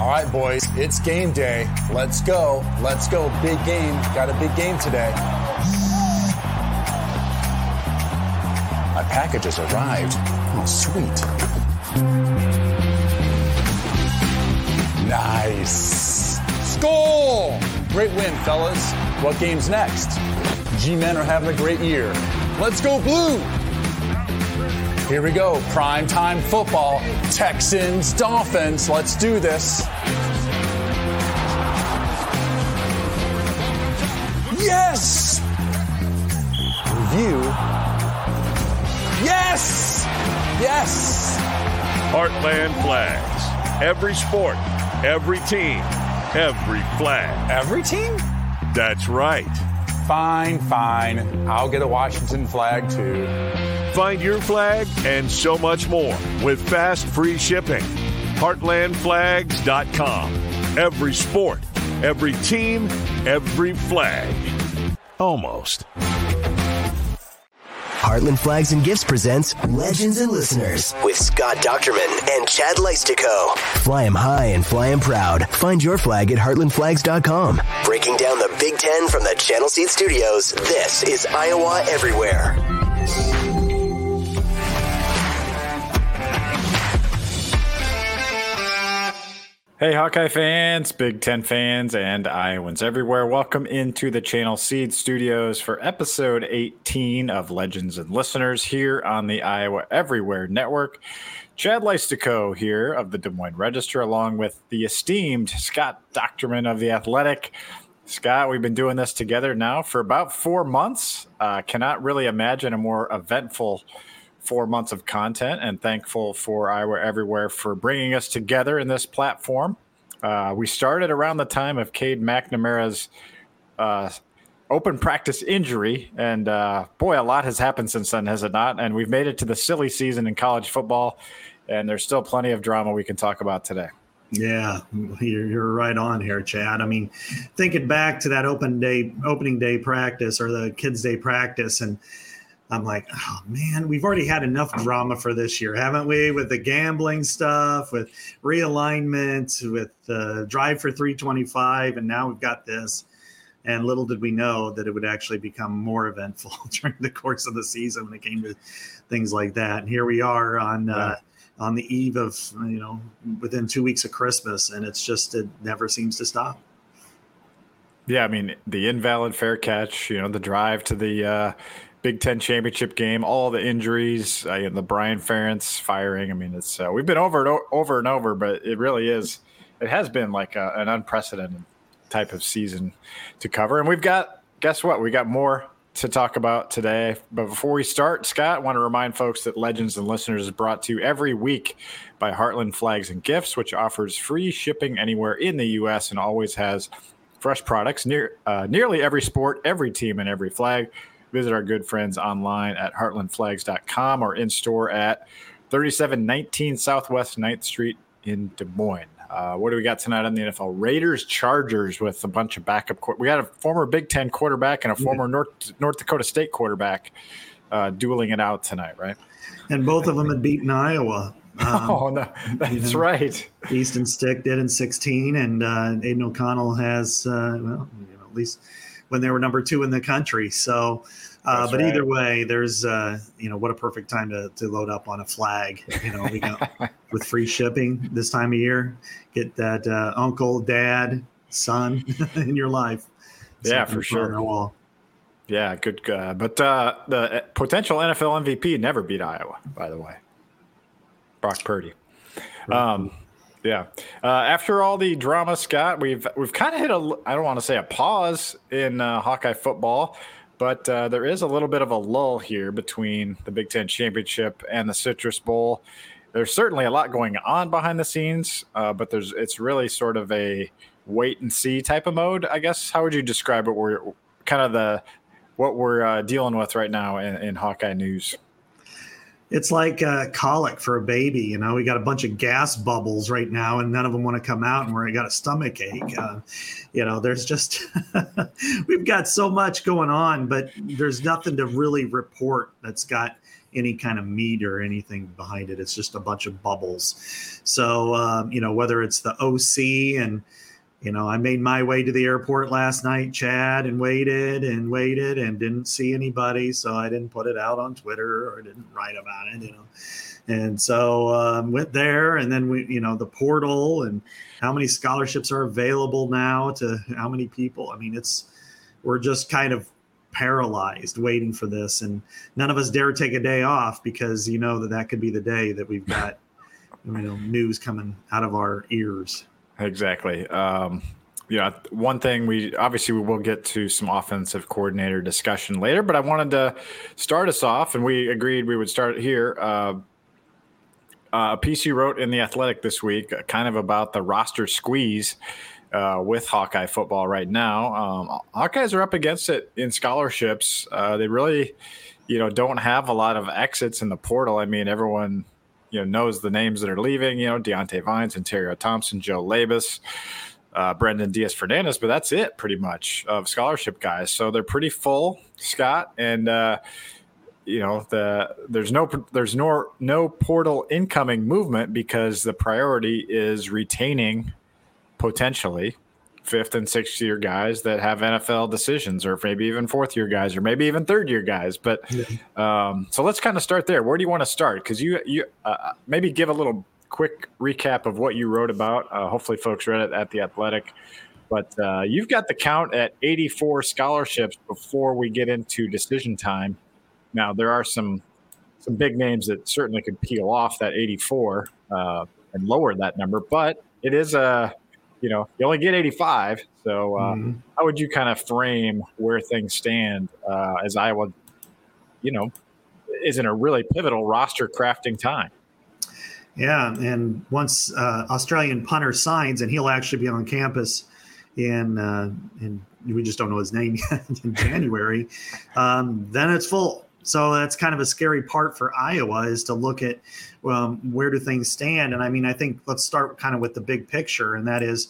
All right, boys, it's game day. Let's go. Let's go. Big game. Got a big game today. My package has arrived. Oh, sweet. Nice. Score! Great win, fellas. What game's next? G-Men are having a great year. Let's go, Blue! Here we go. Prime time football. Texans, Dolphins. Let's do this. Yes! Review. Yes! Yes! Heartland Flags. Every sport, every team, every flag. Every team? That's right. Fine, fine. I'll get a Washington flag too. Find your flag and so much more with fast free shipping. Heartlandflags.com. Every sport, every team, every flag. Almost. Heartland Flags and Gifts presents Legends and Listeners with Scott Dochterman and Chad Leistikow. Fly 'em high and fly 'em proud. Find your flag at heartlandflags.com. Breaking down the Big Ten from the Channel Seed Studios, this is Iowa Everywhere. Hey, Hawkeye fans, Big Ten fans, and Iowans everywhere. Welcome into the Channel Seed Studios for episode 18 of Legends and Listeners here on the Iowa Everywhere Network. Chad Leistikow here of the Des Moines Register, along with the esteemed Scott Dochterman of The Athletic. Scott, we've been doing this together now for about four months. Uh, cannot really imagine a more eventful four months of content and thankful for Iowa Everywhere for bringing us together in this platform. Uh, we started around the time of Cade McNamara's uh, open practice injury. And uh, boy, a lot has happened since then, has it not? And we've made it to the silly season in college football. And there's still plenty of drama we can talk about today. Yeah, you're, you're right on here, Chad. I mean, thinking back to that open day, opening day practice or the kids' day practice, and I'm like, oh man, we've already had enough drama for this year, haven't we? With the gambling stuff, with realignment, with the drive for 325, and now we've got this. And little did we know that it would actually become more eventful during the course of the season when it came to things like that. And here we are on uh, on the eve of you know within two weeks of Christmas, and it's just it never seems to stop. Yeah, I mean the invalid fair catch, you know, the drive to the uh, Big Ten championship game, all the injuries, uh, the Brian Ferentz firing. I mean, it's uh, we've been over it over and over, but it really is. It has been like a, an unprecedented type of season to cover, and we've got guess what? We got more to talk about today. But before we start, Scott, I want to remind folks that Legends and Listeners is brought to you every week by Heartland Flags and Gifts, which offers free shipping anywhere in the U.S. and always has fresh products near uh, nearly every sport, every team, and every flag. Visit our good friends online at heartlandflags.com or in store at 3719 Southwest 9th Street in Des Moines. Uh, what do we got tonight on the NFL? Raiders Chargers with a bunch of backup. we got a former Big Ten quarterback and a former North North Dakota State quarterback uh, dueling it out tonight, right? And both of them had beaten Iowa. Um, oh no, that's you know, right. Easton Stick did in 16, and uh, Aidan O'Connell has uh, well, you know, at least when they were number two in the country. So, uh, but right. either way, there's uh, you know what a perfect time to, to load up on a flag. You know, we got with free shipping this time of year. Get that uh, uncle, dad, son in your life. Yeah, for sure. Yeah, good. Uh, but uh, the potential NFL MVP never beat Iowa, by the way. Brock Purdy. Um, yeah. Uh, after all the drama, Scott, we've we've kind of hit a I don't want to say a pause in uh, Hawkeye football, but uh, there is a little bit of a lull here between the Big Ten championship and the Citrus Bowl. There's certainly a lot going on behind the scenes, uh, but there's it's really sort of a wait and see type of mode. I guess how would you describe it? We're kind of the what we're uh, dealing with right now in, in Hawkeye news it's like a colic for a baby. You know, we got a bunch of gas bubbles right now, and none of them want to come out, and we're got a stomach ache. Uh, you know, there's just we've got so much going on, but there's nothing to really report that's got any kind of meat or anything behind it. It's just a bunch of bubbles. So, um, you know, whether it's the OC and you know, I made my way to the airport last night, Chad, and waited and waited and didn't see anybody. So I didn't put it out on Twitter or didn't write about it, you know. And so um, went there, and then we, you know, the portal and how many scholarships are available now to how many people. I mean, it's we're just kind of paralyzed waiting for this, and none of us dare take a day off because you know that that could be the day that we've got, you know, news coming out of our ears. Exactly. Um, yeah, one thing we obviously we will get to some offensive coordinator discussion later, but I wanted to start us off, and we agreed we would start here. Uh, uh, a piece you wrote in the Athletic this week, uh, kind of about the roster squeeze uh, with Hawkeye football right now. Um, Hawkeyes are up against it in scholarships. Uh, they really, you know, don't have a lot of exits in the portal. I mean, everyone you know knows the names that are leaving. You know, Diante Vines, Ontario Thompson, Joe Labas, uh, Brendan Diaz Fernandez, but that's it pretty much of scholarship guys. So they're pretty full, Scott, and uh, you know the there's no there's no no portal incoming movement because the priority is retaining potentially fifth and sixth year guys that have NFL decisions, or maybe even fourth year guys, or maybe even third year guys. But um, so let's kind of start there. Where do you want to start? Because you you uh, maybe give a little quick recap of what you wrote about. Uh, hopefully, folks read it at the Athletic. But uh, you've got the count at 84 scholarships before we get into decision time. Now there are some some big names that certainly could peel off that 84 uh, and lower that number, but it is a you know, you only get 85. So, uh, mm-hmm. how would you kind of frame where things stand uh, as Iowa, you know, is in a really pivotal roster crafting time? Yeah, and once uh, Australian punter signs, and he'll actually be on campus in uh, in we just don't know his name yet in January, um, then it's full. So that's kind of a scary part for Iowa is to look at um, where do things stand. And I mean, I think let's start kind of with the big picture, and that is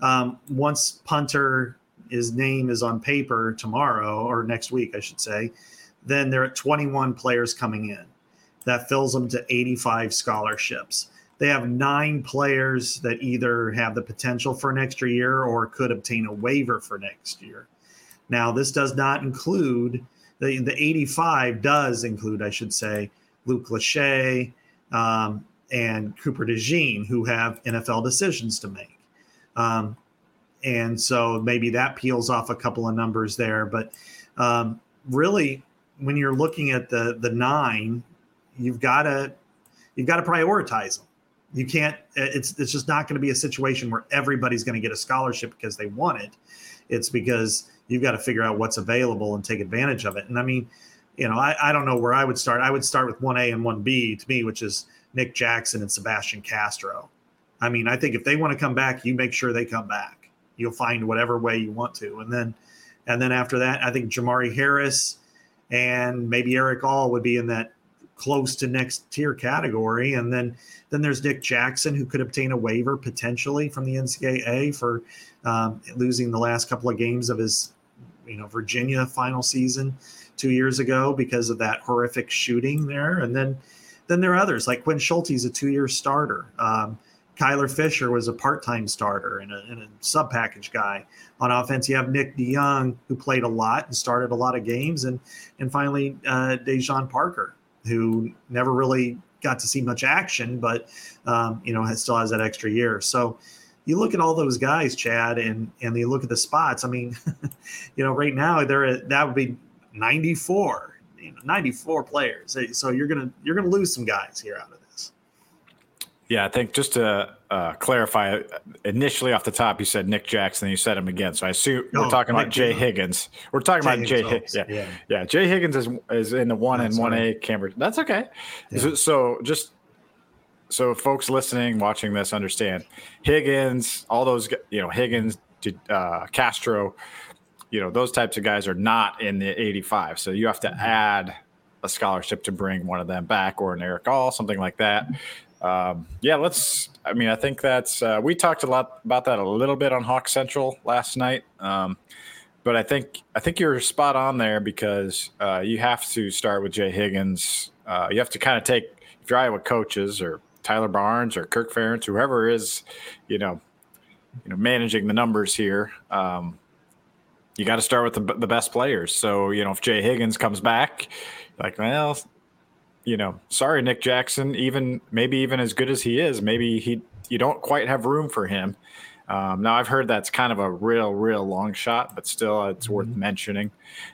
um, once punter his name is on paper tomorrow or next week, I should say, then there are 21 players coming in. That fills them to 85 scholarships. They have nine players that either have the potential for an extra year or could obtain a waiver for next year. Now, this does not include the, the 85 does include, I should say, Luke Lachey um, and Cooper DeJean, who have NFL decisions to make. Um, and so maybe that peels off a couple of numbers there. But um, really, when you're looking at the the nine, you've got to you've got to prioritize them. You can't. It's it's just not going to be a situation where everybody's going to get a scholarship because they want it. It's because you've got to figure out what's available and take advantage of it. And I mean, you know, I, I don't know where I would start. I would start with 1A and 1B to me, which is Nick Jackson and Sebastian Castro. I mean, I think if they want to come back, you make sure they come back. You'll find whatever way you want to. And then and then after that, I think Jermari Harris and maybe Erick All would be in that close to next tier category. And then then there's Nick Jackson who could obtain a waiver potentially from the NCAA for um, losing the last couple of games of his you know Virginia final season two years ago because of that horrific shooting there. And then then there are others like Quinn Schulte, a two year starter. Um, Kyler Fisher was a part-time starter and a, and a sub-package guy. On offense, you have Nick DeJong, who played a lot and started a lot of games, and and finally uh, Dejon Parker, who never really got to see much action, but um, you know has, still has that extra year. So you look at all those guys, Chad, and and you look at the spots. I mean, you know, right now they're that would be 94, you know, 94 players. So you're gonna you're gonna lose some guys here out of this. Yeah, I think just to uh, clarify, initially off the top, you said Nick Jackson, you said him again. So I assume oh, we're talking about Jay Higgins. We're talking Jay about Jay Higgins. Yeah. yeah. yeah, Jay Higgins is is in the one and one A camera. That's okay. Yeah. So, so just so folks listening, watching this, understand Higgins, all those you know Higgins, uh, Castro, you know those types of guys are not in the 85. So you have to mm-hmm. add a scholarship to bring one of them back, or an Erick All, something like that um, yeah, let's. I mean, I think that's uh, we talked a lot about that a little bit on Hawk Central last night. Um, but I think I think you're spot on there because uh, you have to start with Jay Higgins. Uh, you have to kind of take if you're Iowa coaches or Tyler Barnes or Kirk Ferentz, whoever is, you know, you know, managing the numbers here. Um, you got to start with the, the best players. So you know, if Jay Higgins comes back, like, well, you know, sorry, Nick Jackson. Even maybe even as good as he is, maybe he you don't quite have room for him. Um, now I've heard that's kind of a real, real long shot, but still, it's mm-hmm. worth mentioning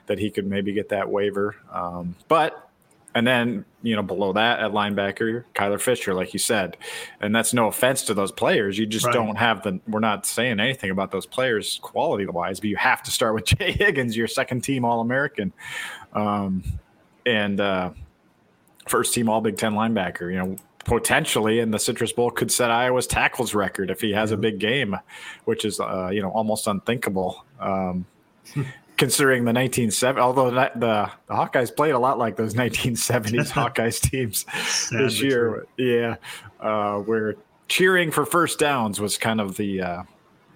that he could maybe get that waiver. Um, but and then you know below that at linebacker, Kyler Fisher, like you said, and that's no offense to those players. You just right. don't have the. We're not saying anything about those players quality wise, but you have to start with Jay Higgins, your second team All American, um, and. Uh, first team All Big Ten linebacker. You know, potentially in the Citrus Bowl could set Iowa's tackles record if he has a big game, which is uh, you know almost unthinkable. Um, considering the 1970s, although the, the, the Hawkeyes played a lot like those 1970s Hawkeyes teams this year. Yeah, uh, where cheering for first downs was kind of the uh,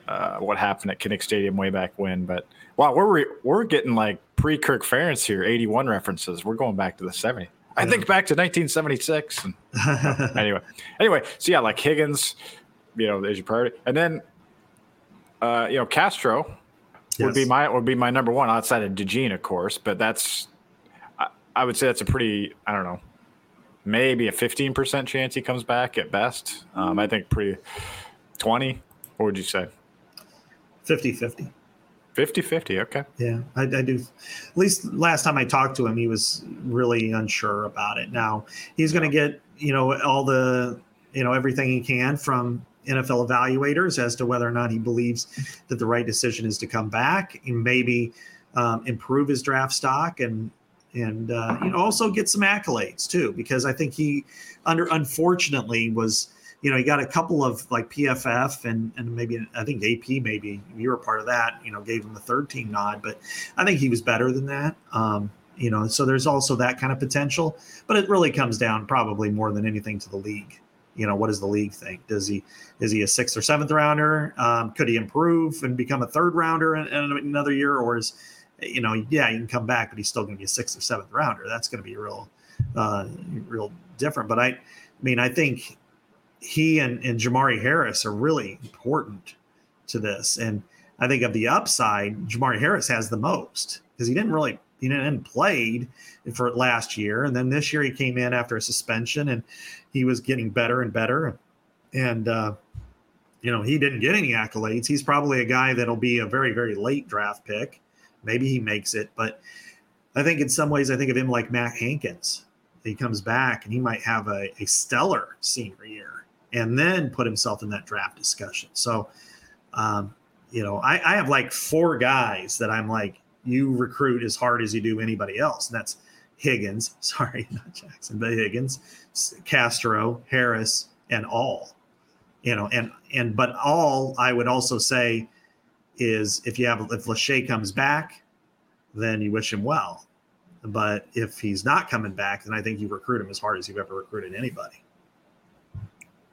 uh, what happened at Kinnick Stadium way back when. But wow, we're we're getting like pre Kirk Ferentz here, 81 references. We're going back to the 70s. I think back to 1976. And, anyway, anyway, so yeah, like Higgins, you know, is your priority, and then, uh, you know, Castro yes. would be my would be my number one outside of DeJean, of course. But that's, I, I would say that's a pretty, I don't know, maybe a 15 percent chance he comes back at best. Um, I think pretty 20. What would you say? 50 50. 50 50. Okay. Yeah, I, I, do. At least last time I talked to him, he was really unsure about it. Now he's going to get, you know, all the, you know, everything he can from NFL evaluators as to whether or not he believes that the right decision is to come back and maybe um, improve his draft stock and, and, uh, you know, also get some accolades too, because I think he under, unfortunately was, you know, he got a couple of like PFF and and maybe I think AP maybe you were part of that. You know, gave him the third team nod, but I think he was better than that. Um, you know, so there's also that kind of potential, but it really comes down probably more than anything to the league. You know, what does the league think? Does he is he a sixth or seventh rounder? Um, could he improve and become a third rounder in, in another year, or is you know, yeah, he can come back, but he's still going to be a sixth or seventh rounder. That's going to be real, uh, real different. But I, I mean, I think he and, and Jermari Harris are really important to this. And I think of the upside, Jermari Harris has the most because he didn't really he didn't played for last year, and then this year he came in after a suspension and he was getting better and better. And uh, you know he didn't get any accolades. He's probably a guy that'll be a very very late draft pick. Maybe he makes it, but I think in some ways I think of him like Matt Hankins. He comes back and he might have a, a stellar senior year and then put himself in that draft discussion. So, um, you know, I, I have like four guys that I'm like, you recruit as hard as you do anybody else. And that's Higgins, sorry, not Jackson, but Higgins, Castro, Harris, and all. You know, and and but all I would also say is if you have if Lachey comes back, then you wish him well. But if he's not coming back, then I think you recruit him as hard as you've ever recruited anybody.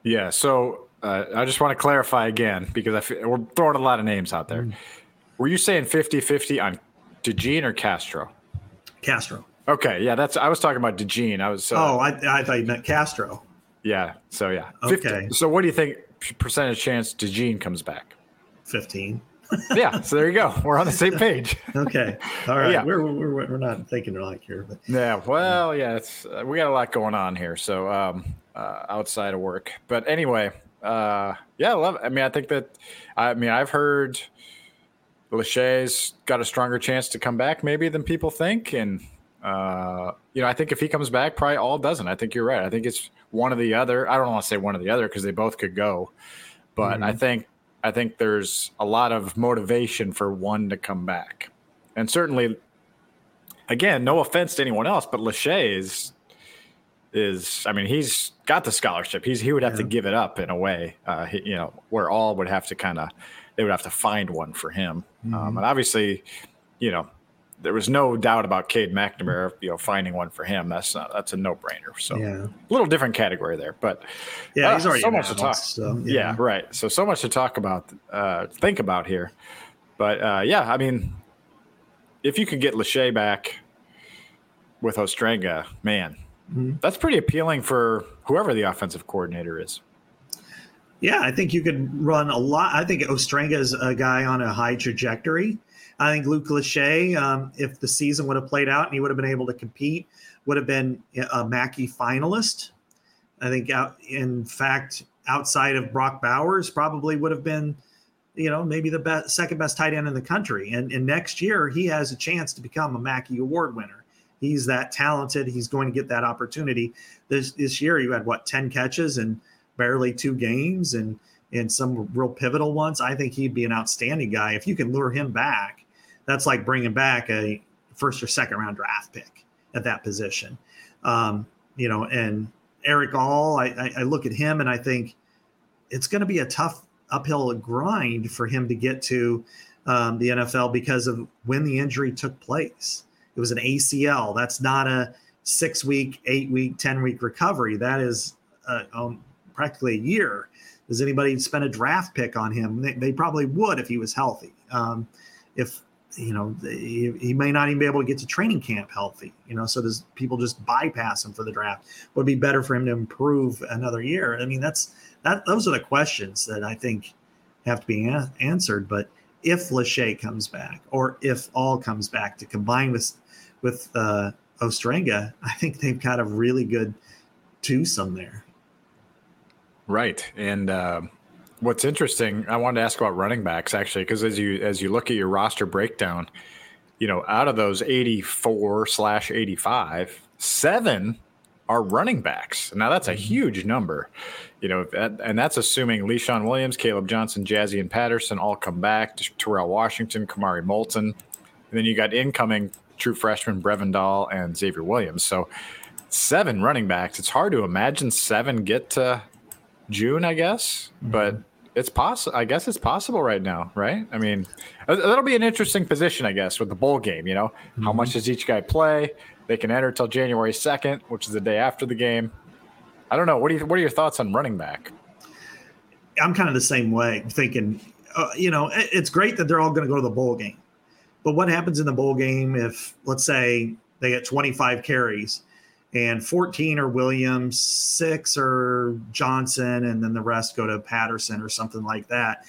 Yeah. So uh, I just want to clarify again because I f- we're throwing a lot of names out there. Mm. Were you saying 50 50 on DeJean or Castro? Castro. Okay. Yeah. That's, I was talking about DeJean. I was, uh, oh, I, I thought you meant Castro. Yeah. So, yeah. 50, okay. So, what do you think? percentage chance DeJean comes back? 15. yeah, so there you go. We're on the same page. okay, all right. Yeah. We're, we're, we're not thinking alike here, but yeah. Well, yeah, it's uh, we got a lot going on here. So um, uh, outside of work, but anyway, uh, yeah, I love. It. I mean, I think that. I mean, I've heard Lachey's got a stronger chance to come back maybe than people think, and uh, you know, I think if he comes back, probably all doesn't. I think you're right. I think it's one or the other. I don't want to say one or the other because they both could go, but mm-hmm. I think I think there's a lot of motivation for one to come back, and certainly, again, no offense to anyone else, but Lachey is is I mean he's got the scholarship. He's he would have yeah. to give it up in a way, uh, he, you know, where all would have to kind of they would have to find one for him. Um, mm-hmm. Um, and obviously, you know, there was no doubt about Cade McNamara, you know, finding one for him. That's not that's a no brainer. So yeah. a little different category there, but yeah, uh, he's already so much to talk. So, yeah. yeah. right. So so much to talk about, uh, think about here. But uh, yeah, I mean, if you could get Lachey back with Ostrenga, man, mm-hmm. that's pretty appealing for whoever the offensive coordinator is. Yeah, I think you could run a lot. I think Ostrenga is a guy on a high trajectory. I think Luke Lachey, um, if the season would have played out and he would have been able to compete, would have been a Mackey finalist. I think, out, in fact, outside of Brock Bowers, probably would have been, you know, maybe the best, second best tight end in the country. And, and next year, he has a chance to become a Mackey Award winner. He's that talented. He's going to get that opportunity. This this year, you had what ten catches and barely two games, and and some real pivotal ones. I think he'd be an outstanding guy if you can lure him back that's like bringing back a first or second round draft pick at that position. Um, you know, and Erick All, I, I, I look at him and I think it's going to be a tough uphill grind for him to get to um, the NFL because of when the injury took place. It was an ACL. That's not a six week, eight week, 10 week recovery. That is uh, um, practically a year. Does anybody spend a draft pick on him? They, they probably would if he was healthy. Um, if you know, he, he, may not even be able to get to training camp healthy. You know, so does people just bypass him for the draft? Would be better for him to improve another year? I mean, that's that. Those are the questions that I think have to be a- answered. But if Lachey comes back, or if All comes back to combine with with uh, Ostrenga, I think they've got a really good twosome there. Right, and. Uh what's interesting, I wanted to ask about running backs actually, because as you as you look at your roster breakdown, you know, out of those 84 slash 85, seven are running backs. Now that's a mm-hmm. huge number, you know, and that's assuming Leshon Williams, Caleb Johnson, Jazzy, and Patterson all come back, Terrell Washington, Kamari Moulton, and then you got incoming true freshmen Brevin Dahl and Xavier Williams. So seven running backs. It's hard to imagine seven get to June, I guess, mm-hmm. but it's possible. I guess it's possible right now, right? I mean, uh, that'll be an interesting position, I guess, with the bowl game. You know, mm-hmm. how much does each guy play? They can enter till January second, which is the day after the game. I don't know. What do you? What are your thoughts on running back? I'm kind of the same way, thinking, uh, you know, it's great that they're all going to go to the bowl game, but what happens in the bowl game if, let's say, they get 25 carries? And 14 are Williams, six are Johnson, and then the rest go to Patterson or something like that.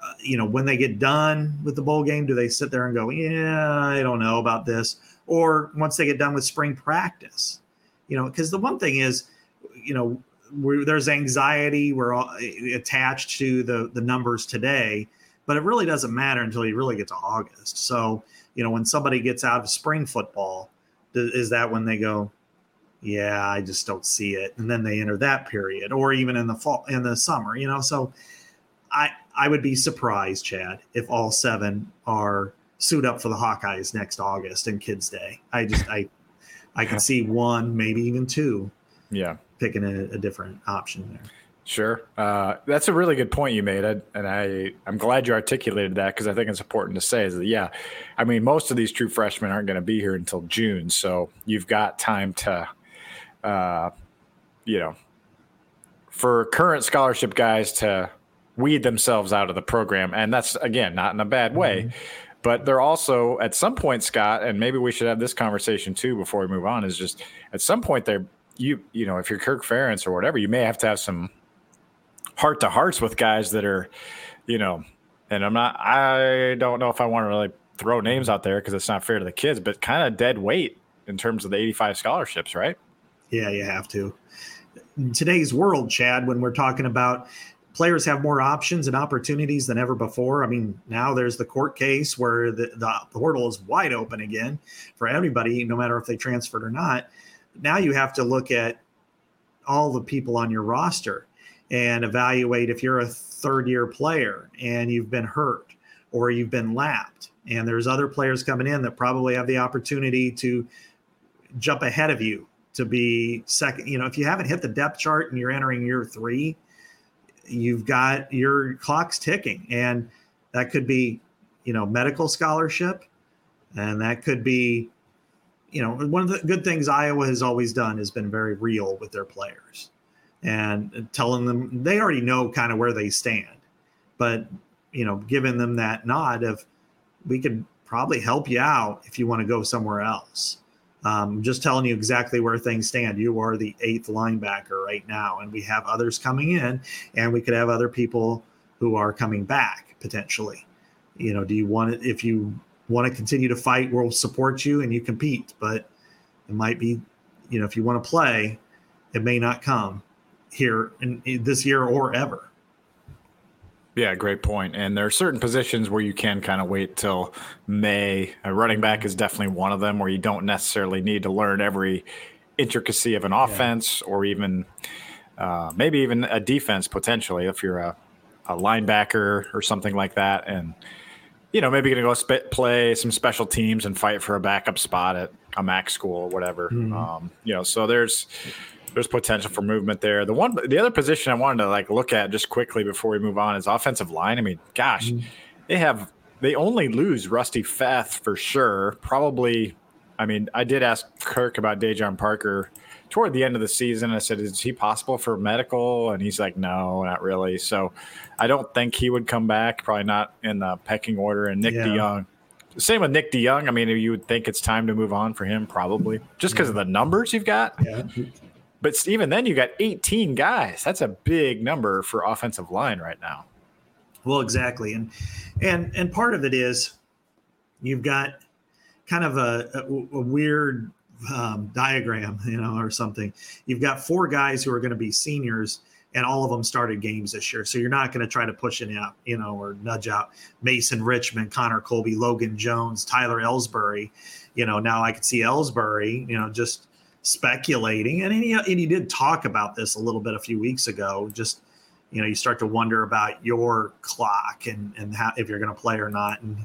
Uh, you know, when they get done with the bowl game, do they sit there and go, "Yeah, I don't know about this," or once they get done with spring practice, you know, because the one thing is, you know, there's anxiety we're all attached to the the numbers today, but it really doesn't matter until you really get to August. So, you know, when somebody gets out of spring football, is that when they go, yeah, I just don't see it. And then they enter that period, or even in the fall, in the summer, you know. So I I would be surprised, Chad, if all seven are suit up for the Hawkeyes next August and Kids Day. I just I I can see one, maybe even two. Yeah, picking a, a different option there. Sure, uh, that's a really good point you made, and I I'm glad you articulated that because I think it's important to say is that yeah, I mean most of these true freshmen aren't going to be here until June, so you've got time to uh, you know, for current scholarship guys to weed themselves out of the program. And that's, again, not in a bad way. Mm-hmm. But they're also, at some point, Scott, and maybe we should have this conversation too before we move on, is just at some point, they're, you, you know, if you're Kirk Ferentz or whatever, you may have to have some heart to hearts with guys that are, you know, and I'm not. I don't know if I want to really throw names out there because it's not fair to the kids, but kind of dead weight in terms of the 85 scholarships, right? Yeah, you have to. In today's world, Chad, when we're talking about players have more options and opportunities than ever before. I mean, now there's the court case where the, the portal is wide open again for everybody, no matter if they transferred or not. Now you have to look at all the people on your roster and evaluate if you're a third year player and you've been hurt or you've been lapped and there's other players coming in that probably have the opportunity to jump ahead of you to be second you know if you haven't hit the depth chart and you're entering year three you've got your clock's ticking. And that could be you know medical scholarship. And that could be you know one of the good things iowa has always done has been very real with their players and telling them they already know kind of where they stand. But you know giving them that nod of we could probably help you out if you want to go somewhere else um, I'm just telling you exactly where things stand. You are the eighth linebacker right now, and we have others coming in, and we could have other people who are coming back potentially. You know, do you want it? If you want to continue to fight, we'll support you and you compete. But it might be, you know, if you want to play, it may not come here in, in this year or ever. Yeah, great point. And there are certain positions where you can kind of wait till May. A running back is definitely one of them where you don't necessarily need to learn every intricacy of an offense yeah. or even uh, maybe even a defense potentially if you're a, a linebacker or something like that. And, you know, maybe going to go sp- play some special teams and fight for a backup spot at a MAC school or whatever. Mm-hmm. Um, you know, so there's there's potential for movement there. The one, the other position I wanted to like look at just quickly before we move on is offensive line. I mean, gosh, mm-hmm. they have they only lose Rusty Feth for sure. Probably, I mean, I did ask Kirk about Dajon Parker toward the end of the season. I said, "Is he possible for medical?" And he's like, "No, not really." So, I don't think he would come back. Probably not in the pecking order. And Nick yeah. DeJong. Same with Nick DeJong. I mean, you would think it's time to move on for him, probably just because yeah. of the numbers you've got. Yeah. But even then, you got 18 guys. That's a big number for offensive line right now. Well, exactly, and and and part of it is you've got kind of a, a, a weird um, diagram, you know, or something. You've got four guys who are going to be seniors, and all of them started games this year. So you're not going to try to push it out, you know, or nudge out Mason Richman, Connor Colby, Logan Jones, Tyler Elsbury. You know, now I could see Elsbury, you know, just speculating, and he, and he did talk about this a little bit a few weeks ago. Just you know, you start to wonder about your clock and and how if you're going to play or not. And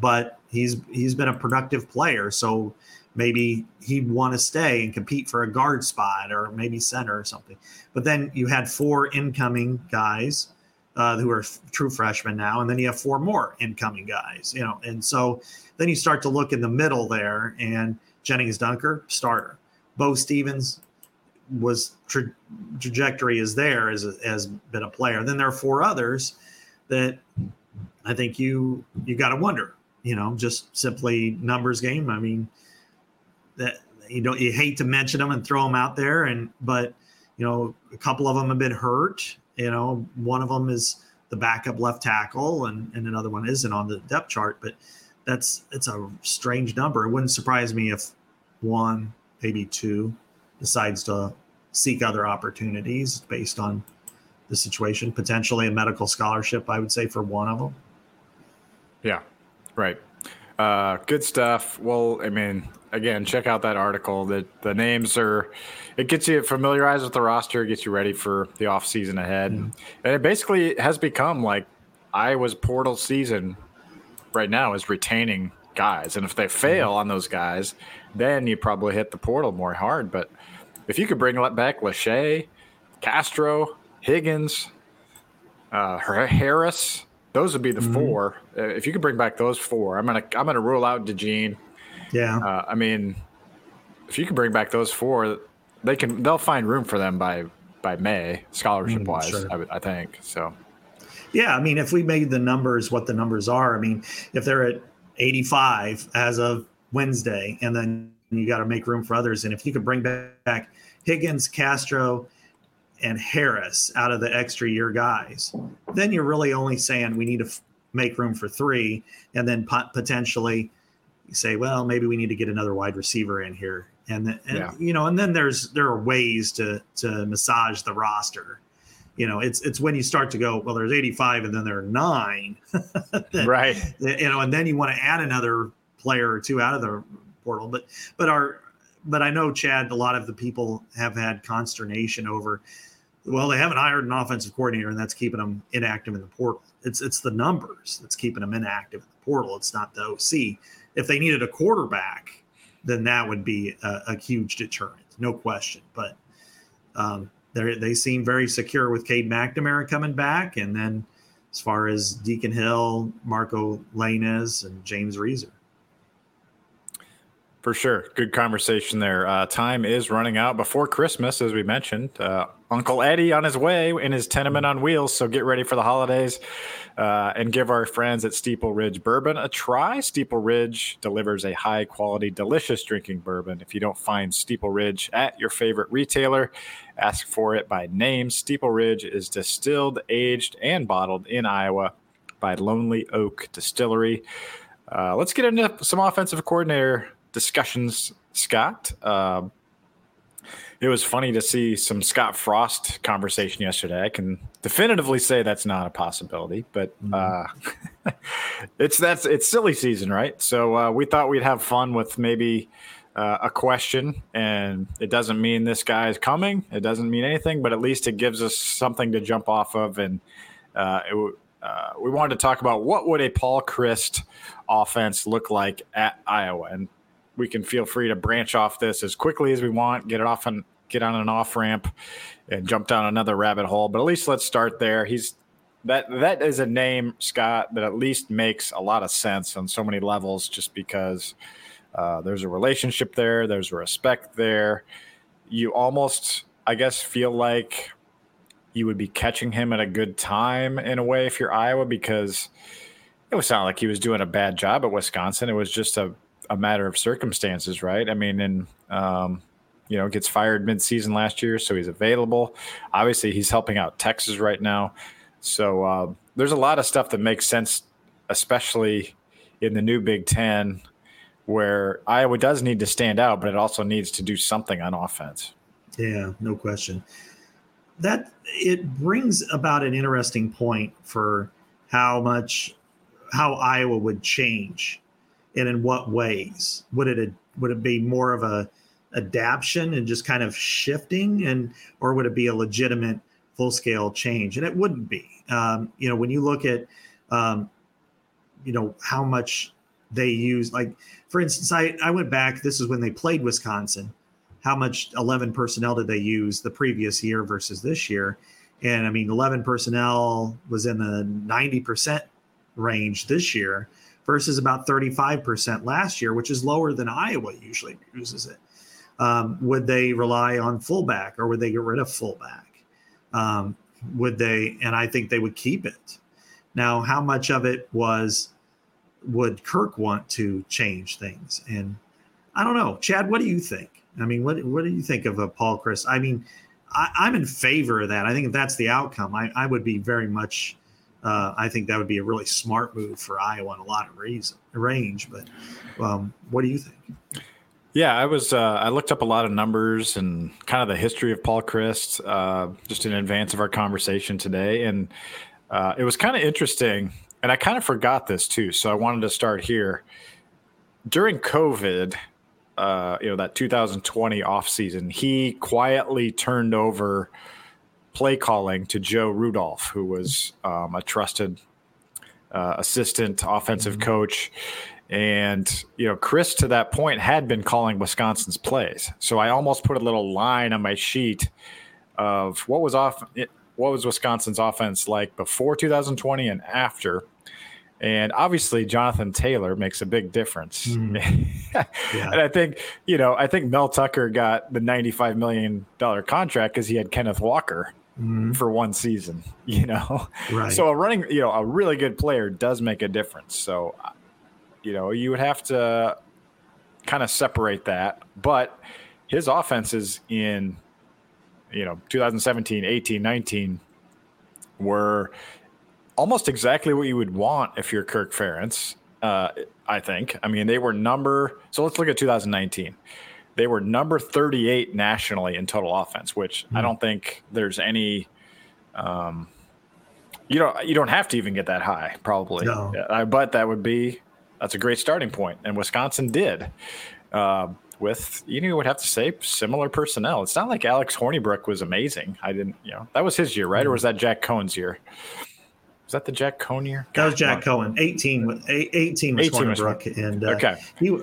but he's he's been a productive player, so maybe he'd want to stay and compete for a guard spot or maybe center or something. But then you had four incoming guys uh, who are f- true freshmen now, and then you have four more incoming guys. You know, and so then you start to look in the middle there, and Jennings Dunker starter. Beau Stephens was tra- trajectory is there as a, has been a player. Then there are four others that I think you you got to wonder. You know, just simply numbers game. I mean, that you don't you hate to mention them and throw them out there, and but you know a couple of them have been hurt. You know, one of them is the backup left tackle, and and another one isn't on the depth chart. But that's it's a strange number. It wouldn't surprise me if one maybe two, decides to seek other opportunities based on the situation. Potentially a medical scholarship, I would say, for one of them. Yeah, right. Uh, good stuff. Well, I mean, again, check out that article. That the names are, it gets you familiarized with the roster, gets you ready for the off season ahead, mm-hmm. and it basically has become like Iowa's portal season right now is retaining guys, and if they fail mm-hmm. on those guys, then you probably hit the portal more hard. But if you could bring back Lachey, Castro, Higgins, uh, Harris, those would be the mm-hmm. four. Uh, if you could bring back those four, I'm gonna I'm gonna rule out DeJean. Yeah. Uh, I mean, if you can bring back those four, they can they'll find room for them by by May scholarship wise. Mm, sure. I, I think so. Yeah, I mean, if we made the numbers what the numbers are, I mean, if they're at 85 as of Wednesday, and then you got to make room for others. And if you could bring back Higgins, Castro, and Harris out of the extra year guys, then you're really only saying we need to f- make room for three, and then pot- potentially you say, well, maybe we need to get another wide receiver in here, and, then, and yeah. you know, and then there's there are ways to to massage the roster. You know, it's it's when you start to go, well, there's 85, and then there are nine, right? You know, and then you want to add another player or two out of the portal, but but our but I know Chad, a lot of the people have had consternation over well, they haven't hired an offensive coordinator, and that's keeping them inactive in the portal. It's it's the numbers that's keeping them inactive in the portal. It's not the OC. If they needed a quarterback, then that would be a, a huge deterrent, no question. But um, they they seem very secure with Cade McNamara coming back, and then as far as Deacon Hill, Marco Lainez, and James Reaser. For sure. Good conversation there. Uh, time is running out before Christmas, as we mentioned. Uh, Uncle Eddie on his way in his tenement on wheels. So get ready for the holidays uh, and give our friends at Steeple Ridge Bourbon a try. Steeple Ridge delivers a high quality, delicious drinking bourbon. If you don't find Steeple Ridge at your favorite retailer, ask for it by name. Steeple Ridge is distilled, aged, and bottled in Iowa by Lonely Oak Distillery. Uh, let's get into some offensive coordinator discussions, Scott. Uh, it was funny to see some Scott Frost conversation yesterday. I can definitively say that's not a possibility, but mm-hmm. uh, it's that's it's silly season, right? So uh, we thought we'd have fun with maybe uh, a question, and it doesn't mean this guy is coming. It doesn't mean anything, but at least it gives us something to jump off of, and uh, it, uh, we wanted to talk about what would a Paul Chryst offense look like at Iowa, and we can feel free to branch off this as quickly as we want, get it off and get on an off ramp and jump down another rabbit hole. But at least let's start there. He's that that is a name, Scott, that at least makes a lot of sense on so many levels just because uh, there's a relationship there, there's respect there. You almost, I guess, feel like you would be catching him at a good time in a way if you're Iowa because it was not like he was doing a bad job at Wisconsin. It was just a a matter of circumstances, right? I mean, and um, you know, gets fired mid-season last year, so he's available. Obviously, he's helping out Texas right now, so uh, there's a lot of stuff that makes sense, especially in the new Big Ten, where Iowa does need to stand out, but it also needs to do something on offense. Yeah, no question. That it brings about an interesting point for how much how Iowa would change and in what ways? Would it would it be more of a adaption and just kind of shifting and or would it be a legitimate full scale change? And it wouldn't be. Um, you know when you look at um, you know how much they use like for instance I, I went back this is when they played wisconsin how much 11 personnel did they use the previous year versus this year? And i mean 11 personnel was in the 90% range this year versus about 35% last year, which is lower than Iowa usually uses it. Um, would they rely on fullback or would they get rid of fullback? Um, would they? And I think they would keep it. Now, how much of it was would Kirk want to change things? And I don't know, Chad. What do you think? I mean, what what do you think of a Paul Chryst? I mean, I, am in favor of that. I think if that's the outcome, I, I would be very much uh, I think that would be a really smart move for Iowa in a lot of reason, range. But um, what do you think? Yeah, I was. Uh, I looked up a lot of numbers and kind of the history of Paul Chryst uh, just in advance of our conversation today, and uh, it was kind of interesting. And I kind of forgot this too, so I wanted to start here. During COVID, uh, you know that 2020 off season, he quietly turned over play calling to Joe Rudolph, who was um, a trusted uh, assistant offensive mm-hmm. coach. And, you know, Chryst to that point had been calling Wisconsin's plays. So I almost put a little line on my sheet of what was off what was Wisconsin's offense like before 2020 and after. And obviously, Jonathan Taylor makes a big difference. Mm. yeah. And I think, you know, I think Mel Tucker got the $95 million contract because he had Kenneth Walker mm-hmm. for one season, you know? Right. So a running, you know, a really good player does make a difference. So, you know, you would have to kind of separate that. But his offenses in you know 2017, 18, 19 were almost exactly what you would want if you're Kirk Ferentz. Uh, I think. I mean, they were number. So let's look at 2019. They were number 38 nationally in total offense, which mm-hmm. I hmm. don't think there's any. Um, you don't you don't have to even get that high, probably. No. I bet that would be that's a great starting point, and Wisconsin did. Uh, with you know would have to say similar personnel. It's not like Alex Hornibrook was amazing. I didn't, you know, that was his year, right? Or was that Jack Coan's year? Was that the Jack Coan year? that was Jack Coan, 18, 18 was 18 Hornibrook, was, and uh, okay, he.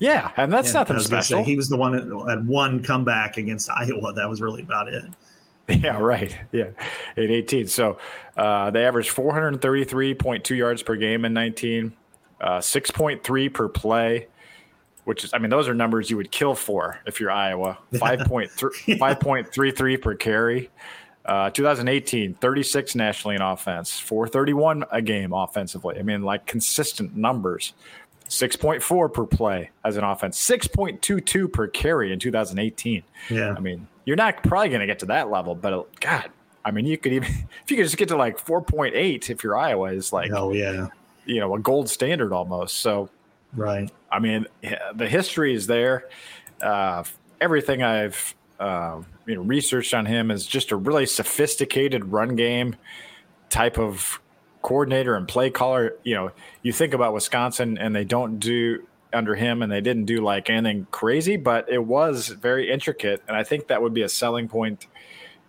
Yeah, and that's yeah, nothing special. Say, he was the one that had one comeback against Iowa. That was really about it. Yeah, right. Yeah, in 18. So uh, they averaged 433.2 yards per game in 19, uh, 6.3 per play, which is, I mean, those are numbers you would kill for if you're Iowa. 5.3, 5.33 per carry. Uh, 2018, 36 nationally in offense, 431 a game offensively. I mean, like consistent numbers. 6.4 per play as an offense, 6.22 per carry in 2018. Yeah. I mean, you're not probably going to get to that level, but uh, God, I mean, you could even, if you could just get to like 4.8 if you're Iowa is like, oh, yeah, you know, a gold standard almost. So, right. I mean, the history is there. Uh, everything I've, uh, you know, researched on him is just a really sophisticated run game type of coordinator and play caller. You know, you think about Wisconsin and they don't do under him and they didn't do like anything crazy, but it was very intricate. And I think that would be a selling point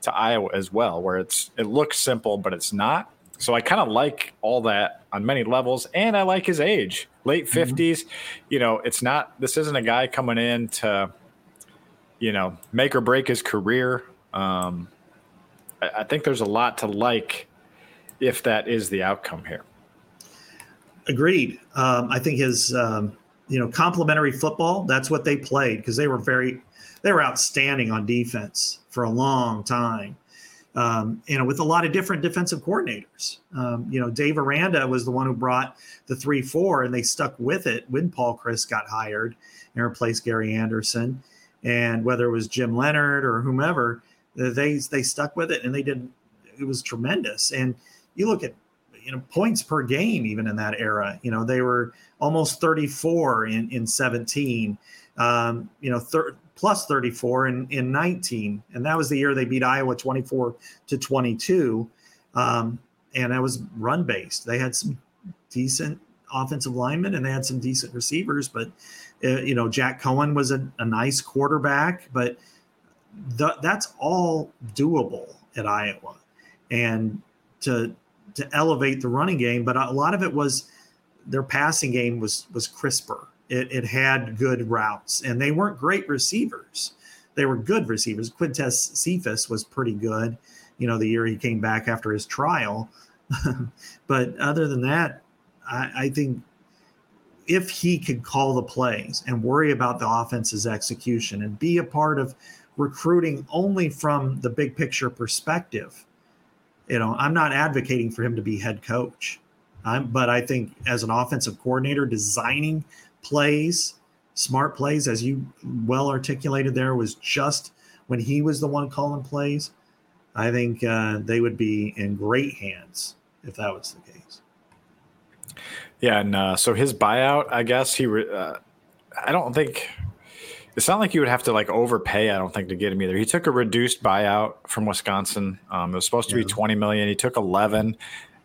to Iowa as well, where it's it looks simple, but it's not. So I kind of like all that on many levels, and I like his age, late 50s mm-hmm. You know, it's not this isn't a guy coming in to, you know, make or break his career. Um, I, I think there's a lot to like if that is the outcome here. Agreed. Um, I think his, um, you know, complementary football, that's what they played because they were very, they were outstanding on defense for a long time. Um, you know, with a lot of different defensive coordinators. Um, you know, Dave Aranda was the one who brought the three four, and they stuck with it when Paul Chryst got hired and replaced Gary Anderson. And whether it was Jim Leonhard or whomever, they they stuck with it, and they did. It was tremendous. And you look at you know points per game even in that era you know they were almost 34 in in 17 um, you know thir- plus 34 in in 19 and that was the year they beat iowa 24 to 22 um, and that was run based they had some decent offensive linemen and they had some decent receivers but uh, you know Jack Coan was a, a nice quarterback but th- that's all doable at iowa. And to to elevate the running game, but a lot of it was their passing game was was crisper. It, it had good routes, and they weren't great receivers. They were good receivers. Quintez Cephus was pretty good, you know, the year he came back after his trial. but other than that, I, I think if he could call the plays and worry about the offense's execution and be a part of recruiting only from the big picture perspective, you know, I'm not advocating for him to be head coach. I'm, but I think as an offensive coordinator, designing plays, smart plays, as you well articulated there, was just when he was the one calling plays. I think uh, they would be in great hands if that was the case. Yeah, and uh, so his buyout, I guess he. Re- uh, I don't think it's not like you would have to like overpay. I don't think to get him either. He took a reduced buyout from Wisconsin. Um, it was supposed to yeah. be twenty million. He took eleven,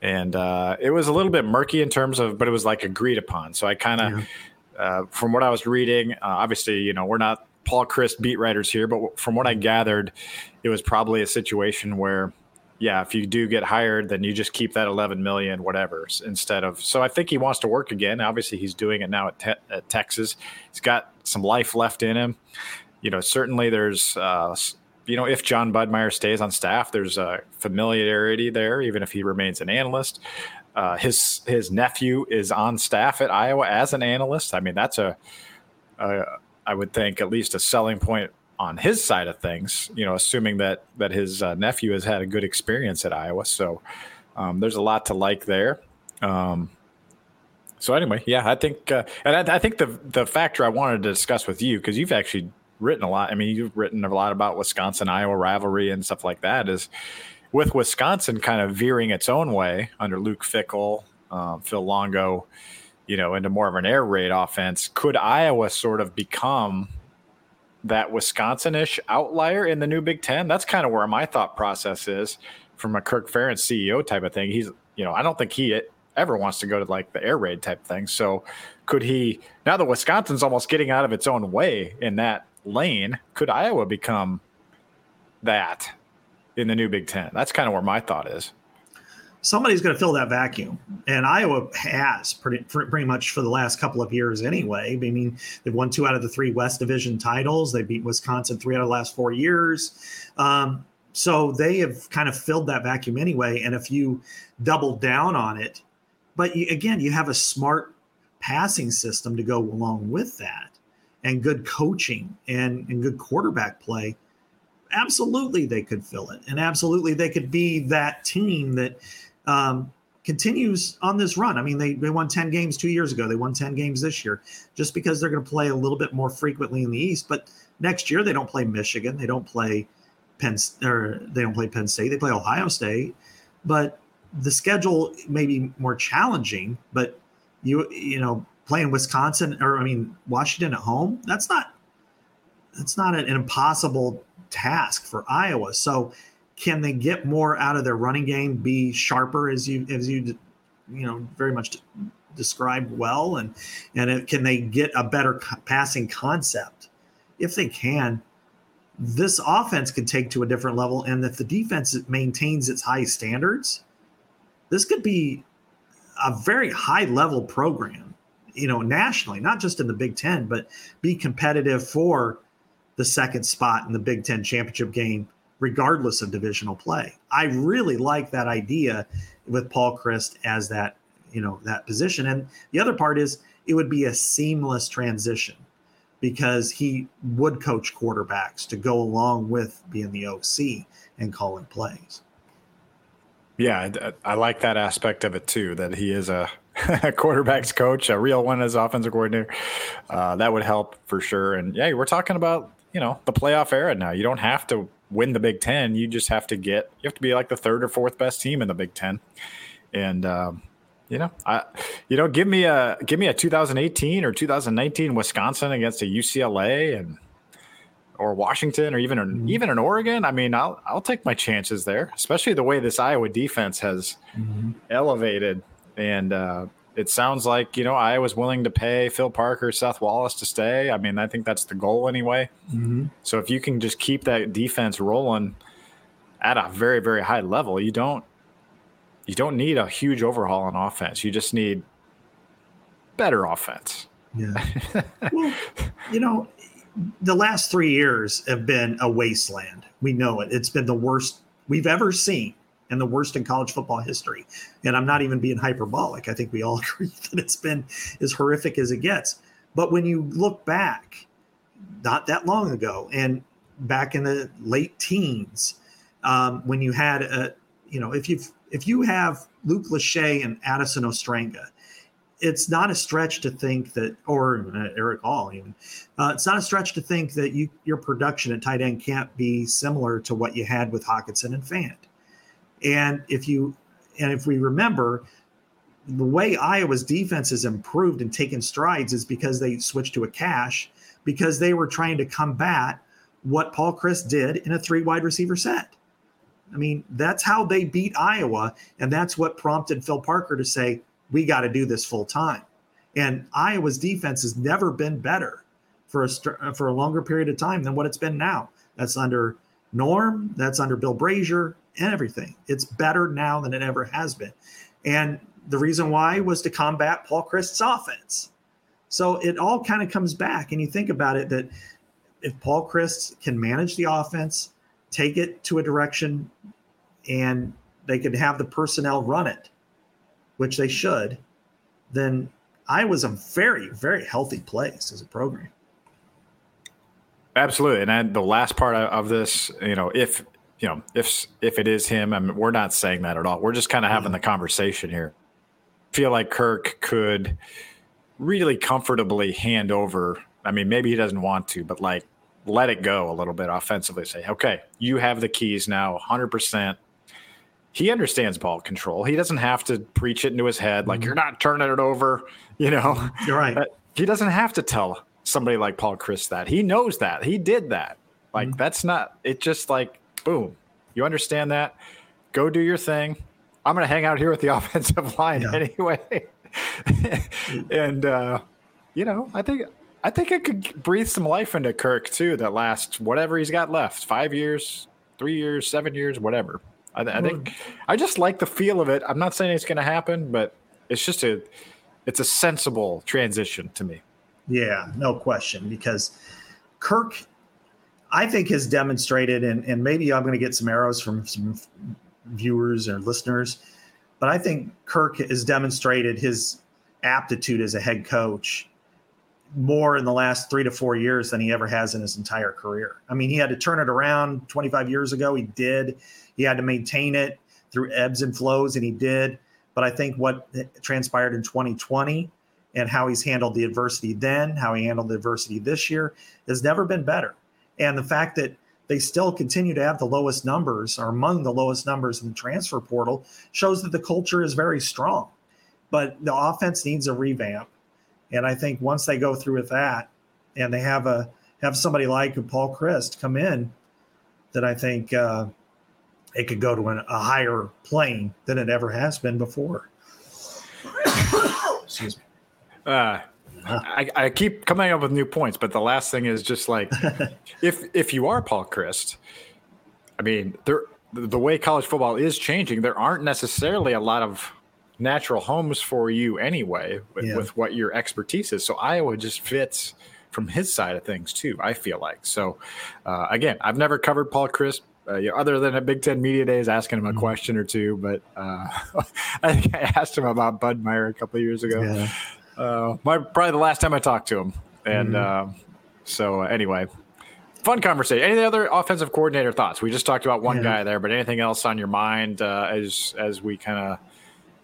and uh, it was a little bit murky in terms of, but it was like agreed upon. So I kind of, yeah. uh, from what I was reading, uh, obviously, you know, we're not Paul Chryst beat writers here, but from what I gathered, it was probably a situation where yeah, if you do get hired, then you just keep that 11 million, whatever, instead of. So I think he wants to work again. Obviously, he's doing it now at, te- at Texas. He's got some life left in him. You know, certainly there's, uh, you know, if Jon Budmayr stays on staff, there's a familiarity there, even if he remains an analyst. Uh, his his nephew is on staff at Iowa as an analyst. I mean, that's a, a I would think at least a selling point on his side of things, you know, assuming that that his uh, nephew has had a good experience at Iowa. So um, there's a lot to like there. Um, so anyway, yeah, I think, uh, and I, I, think the the factor I wanted to discuss with you because you've actually written a lot. I mean, you've written a lot about Wisconsin Iowa rivalry and stuff like that. Is with Wisconsin kind of veering its own way under Luke Fickell, um, Phil Longo, you know, into more of an air raid offense. Could Iowa sort of become that Wisconsin-ish outlier in the new Big Ten? That's kind of where my thought process is from a Kirk Ferentz CEO type of thing. He's, you know, I don't think he ever wants to go to like the air raid type thing. So could he now that Wisconsin's almost getting out of its own way in that lane, could Iowa become that in the new Big Ten? That's kind of where my thought is. Somebody's going to fill that vacuum, and Iowa has pretty pretty much for the last couple of years anyway. I mean, they've won two out of the three West Division titles. They beat Wisconsin three out of the last four years. Um, so they have kind of filled that vacuum anyway. And if you double down on it, but you, again, you have a smart passing system to go along with that and good coaching and, and good quarterback play, absolutely they could fill it. And absolutely they could be that team that um, continues on this run. I mean, they, they won 10 games two years ago. They won 10 games this year just because they're going to play a little bit more frequently in the East. But next year they don't play Michigan. They don't play Penn or they don't play Penn State. They play Ohio State. But the schedule may be more challenging, but you you know playing Wisconsin or I mean Washington at home, that's not that's not an, impossible task for Iowa. So can they get more out of their running game, be sharper as you as you you know very much described well, and and it, can they get a better passing concept? If they can, this offense could take to a different level, and if the defense maintains its high standards, this could be a very high level program, you know, nationally, not just in the Big Ten, but be competitive for the second spot in the Big Ten championship game, regardless of divisional play. I really like that idea with Paul Chryst as that, you know, that position. And the other part is it would be a seamless transition because he would coach quarterbacks to go along with being the OC and calling plays. Yeah, I, I, like that aspect of it too. That he is a, quarterbacks coach, a real one as offensive coordinator. Uh, that would help for sure. And yeah, we're talking about you know the playoff era now. You don't have to win the Big Ten. You just have to get. You have to be like the third or fourth best team in the Big Ten. And um, you know, I you know give me a give me a 2018 or 2019 Wisconsin against a UCLA and or Washington or even mm-hmm. even in Oregon, I mean, I'll I'll take my chances there, especially the way this Iowa defense has mm-hmm. elevated. And uh, it sounds like you know Iowa's willing to pay Phil Parker, Seth Wallace to stay. I mean, I think that's the goal anyway. Mm-hmm. So if you can just keep that defense rolling at a very very high level, you don't you don't need a huge overhaul on offense. You just need better offense. Yeah. well, you know, the last three years have been a wasteland. We know it. It's been the worst we've ever seen and the worst in college football history. And I'm not even being hyperbolic. I think we all agree that it's been as horrific as it gets. But when you look back, not that long ago, and back in the late teens, um, when you had a, you know, if you if you have Luke Lachey and Addison Ostrenga, it's not a stretch to think that, or uh, Erick All even, uh, it's not a stretch to think that you, your production at tight end can't be similar to what you had with Hockenson and Fant. And if you, and if we remember, the way Iowa's defense has improved and taken strides is because they switched to a cash because they were trying to combat what Paul Chryst did in a three wide receiver set. I mean, that's how they beat Iowa. And that's what prompted Phil Parker to say, we got to do this full time. And Iowa's defense has never been better for a for a longer period of time than what it's been now. That's under Norm, that's under Bill Brashier and everything. It's better now than it ever has been. And the reason why was to combat Paul Chryst's offense. So it all kind of comes back, and you think about it that if Paul Chryst can manage the offense, take it to a direction, and they could have the personnel run it, which they should, then I was a very, very healthy place as a program. Absolutely, and then the last part of this, you know, if you know, if if it is him, I mean, we're not saying that at all. We're just kind of having the conversation here. Feel like Kirk could really comfortably hand over. I mean, maybe he doesn't want to, but like let it go a little bit offensively. Say, okay, you have the keys now, hundred percent. He understands ball control. He doesn't have to preach it into his head like mm-hmm. you're not turning it over. You know, you're right. He doesn't have to tell somebody like Paul Chryst that. He knows that. He did that. Like mm-hmm. that's not. It just like boom. You understand that? Go do your thing. I'm going to hang out here with the offensive line yeah. anyway. and uh, you know, I think I think it could breathe some life into Kirk too. That last whatever he's got left, five years, three years, seven years, whatever. I, I think I just like the feel of it. I'm not saying it's going to happen, but it's just a it's a sensible transition to me. Yeah, no question. Because Kirk, I think, has demonstrated, and, and maybe I'm going to get some arrows from some viewers or listeners, but I think Kirk has demonstrated his aptitude as a head coach more in the last three to four years than he ever has in his entire career. I mean, he had to turn it around 25 years ago. He did. He had to maintain it through ebbs and flows, and he did. But I think what transpired in 2020 and how he's handled the adversity then, how he handled the adversity this year, has never been better. And the fact that they still continue to have the lowest numbers or among the lowest numbers in the transfer portal shows that the culture is very strong. But the offense needs a revamp. And I think once they go through with that and they have a have somebody like Paul Chryst come in, that I think uh, it could go to an, a higher plane than it ever has been before. Excuse me. Uh, I, I, keep coming up with new points, but the last thing is just like if if you are Paul Chryst, I mean, there the way college football is changing, there aren't necessarily a lot of natural homes for you anyway with, yeah. with what your expertise is. So Iowa just fits from his side of things too. I feel like so. Uh, again, I've never covered Paul Chryst. Uh, you know, other than at Big Ten Media Days, asking him a mm-hmm. question or two, but uh, I think I asked him about Budmayr a couple of years ago. Yeah. Uh, my probably the last time I talked to him, and mm-hmm. uh, so uh, anyway, fun conversation. Any other offensive coordinator thoughts? We just talked about one yeah. guy there, but anything else on your mind uh, as as we kind of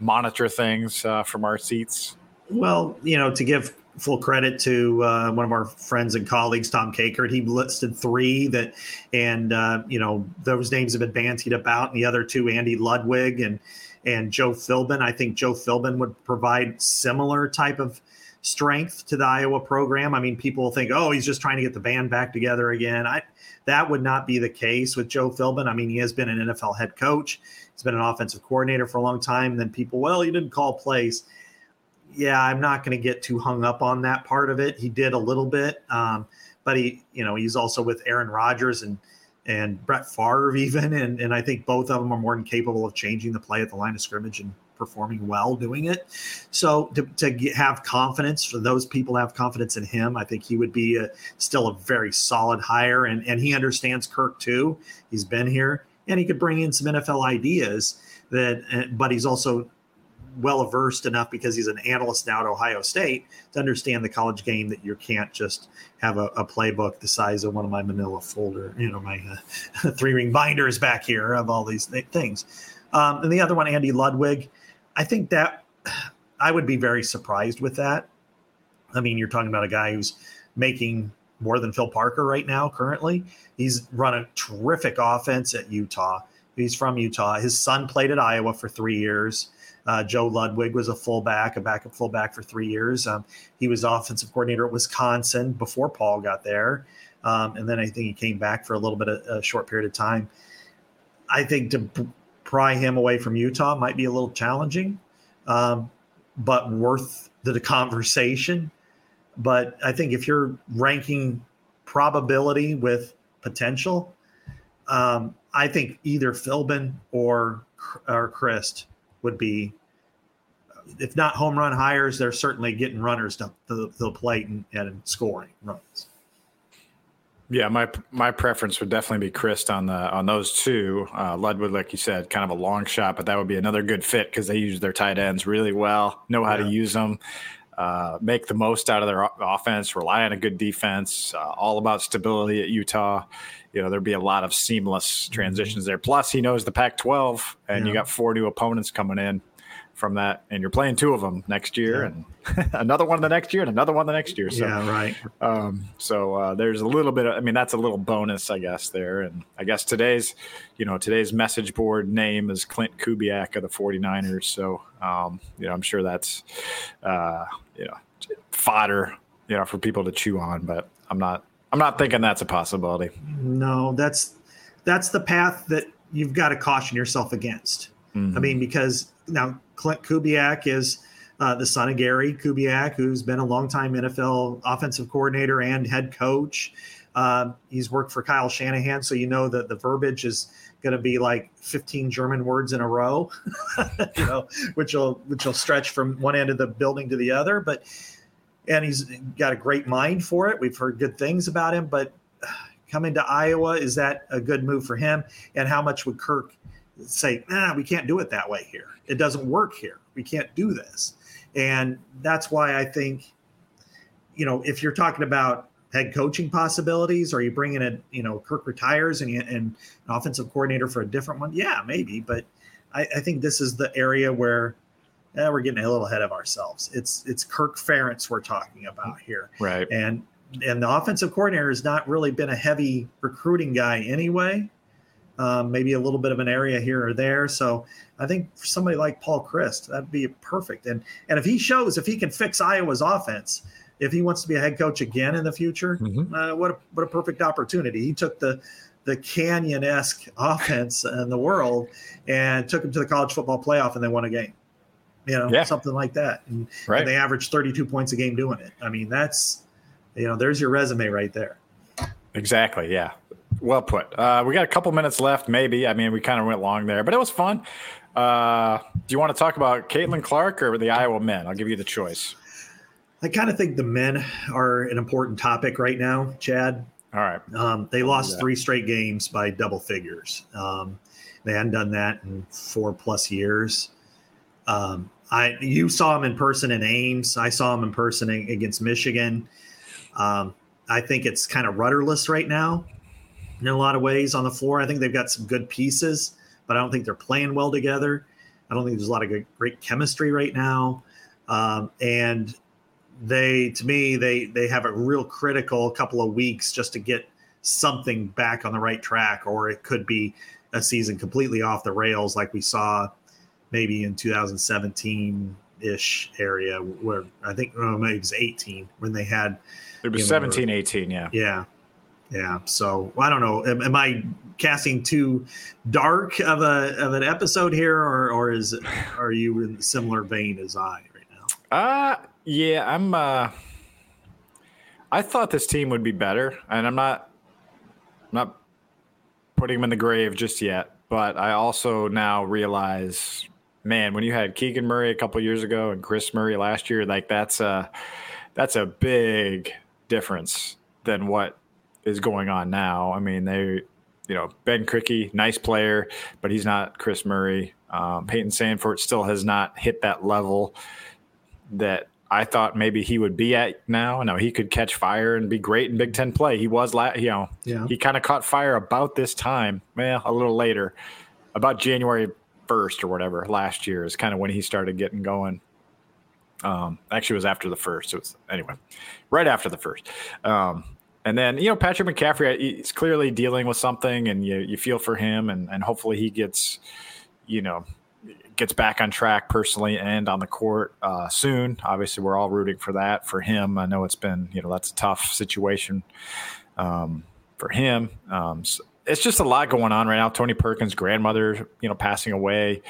monitor things uh, from our seats? Well, you know, to give full credit to uh, one of our friends and colleagues, Tom Kakert. He listed three that, and uh, you know, those names have been bantied about. And the other two, Andy Ludwig and and Joe Philbin. I think Joe Philbin would provide similar type of strength to the Iowa program. I mean, people think, oh, he's just trying to get the band back together again. I that would not be the case with Joe Philbin. I mean, he has been an NFL head coach. He's been an offensive coordinator for a long time. And then people, well, he didn't call plays. Yeah, I'm not going to get too hung up on that part of it. He did a little bit, um, but he, you know, he's also with Aaron Rodgers and and Brett Favre even, and and I think both of them are more than capable of changing the play at the line of scrimmage and performing well doing it. So to, to get, have confidence for those people have confidence in him, I think he would be a, still a very solid hire, and and he understands Kirk too. He's been here, and he could bring in some NFL ideas that, uh, but he's also well versed enough because he's an analyst now at Ohio State to understand the college game that you can't just have a, a playbook the size of one of my manila folder, you know, my uh, three ring binders back here of all these th- things. Um, and the other one, Andy Ludwig, I think that I would be very surprised with that. I mean, you're talking about a guy who's making more than Phil Parker right now, currently. He's run a terrific offense at Utah. He's from Utah. His son played at Iowa for three years. Uh, Joe Ludwig was a fullback, a backup fullback for three years. Um, he was offensive coordinator at Wisconsin before Paul got there. Um, and then I think he came back for a little bit of a short period of time. I think to pry him away from Utah might be a little challenging, um, but worth the conversation. But I think if you're ranking probability with potential, um, I think either Philbin or or Chryst would be, if not home run hires, they're certainly getting runners to, to the plate and, and scoring runs. Yeah, my my preference would definitely be Chryst on the on those two. Uh, Ludwig, like you said, kind of a long shot, but that would be another good fit because they use their tight ends really well, know how yeah. to use them, uh, make the most out of their offense, rely on a good defense. Uh, all about stability at Utah. You know, there'd be a lot of seamless mm-hmm. transitions there. Plus, he knows the Pac-12, and yeah. you got four new opponents coming in. From that, and you're playing two of them next year, yeah. and another one the next year, and another one the next year. So, yeah, right. Um, so uh, there's a little bit. Of, I mean, that's a little bonus, I guess, there. And I guess today's, you know, today's message board name is Klint Kubiak of the 49ers. So, um, you know, I'm sure that's, uh, you know, fodder, you know, for people to chew on. But I'm not. I'm not thinking that's a possibility. No, that's that's the path that you've got to caution yourself against. Mm-hmm. I mean, because now Klint Kubiak is uh, the son of Gary Kubiak, who's been a longtime NFL offensive coordinator and head coach. Uh, he's worked for Kyle Shanahan, so you know that the verbiage is going to be like 15 German words in a row, you know, which will which will stretch from one end of the building to the other. But and he's got a great mind for it. We've heard good things about him, but coming to Iowa, is that a good move for him? And how much would Kirk say, nah, we can't do it that way here. It doesn't work here. We can't do this. And that's why I think, you know, if you're talking about head coaching possibilities, or you bring in a, you know, Kirk retires and, you, and an offensive coordinator for a different one, yeah, maybe. But I, I think this is the area where eh, we're getting a little ahead of ourselves. It's it's Kirk Ferentz we're talking about here, right? And and the offensive coordinator has not really been a heavy recruiting guy anyway um, maybe a little bit of an area here or there. So I think for somebody like Paul Chryst, that'd be perfect. And and if he shows if he can fix Iowa's offense, if he wants to be a head coach again in the future, mm-hmm. uh, what a, what a perfect opportunity. He took the the canyon esque offense in the world and took him to the college football playoff, and they won a game. You know, yeah. something like that. And, right. and they averaged 32 points a game doing it. I mean, that's you know, there's your resume right there. Exactly. Yeah. Well put. Uh, we got a couple minutes left, maybe. I mean, we kind of went long there, but it was fun. Uh, do you want to talk about Caitlin Clark or the Iowa men? I'll give you the choice. I kind of think the men are an important topic right now, Chad. All right. Um, they lost three straight games by double figures. Um, they hadn't done that in four plus years. Um, I you saw them in person in Ames. I saw them in person against Michigan. Um, I think it's kind of rudderless right now in a lot of ways on the floor. I think they've got some good pieces, but I don't think they're playing well together. I don't think there's a lot of good, great chemistry right now. Um, and they, to me, they they have a real critical couple of weeks just to get something back on the right track, or it could be a season completely off the rails, like we saw maybe in 2017 ish area, where I think oh, maybe it was 18 when they had. It was 17, 18, yeah. Yeah. Yeah. So I don't know. Am, am, I casting too dark of a of an episode here, or or is are you in similar vein as I right now? Uh yeah. I'm. uh I thought this team would be better, and I'm not. I'm not putting them in the grave just yet, but I also now realize, man, when you had Keegan Murray a couple years ago and Kris Murray last year, like that's a that's a big difference than what is going on now. I mean, they, you know, Ben Krikke, nice player, but he's not Kris Murray. Um, Payton Sandfort still has not hit that level that I thought maybe he would be at now. No, he could catch fire and be great in Big Ten play. He was, la- you know, yeah. he kind of caught fire about this time, well, a little later, about January 1st or whatever last year is kind of when he started getting going. Um, actually, it was after the first. It was anyway, right after the first. Um, and then, you know, Patrick McCaffery, is clearly dealing with something and you, you feel for him and, and hopefully he gets, you know, gets back on track personally and on the court uh, soon. Obviously, we're all rooting for that for him. I know it's been, you know, that's a tough situation um, for him. Um, so it's just a lot going on right now. Tony Perkins' grandmother, you know, passing away,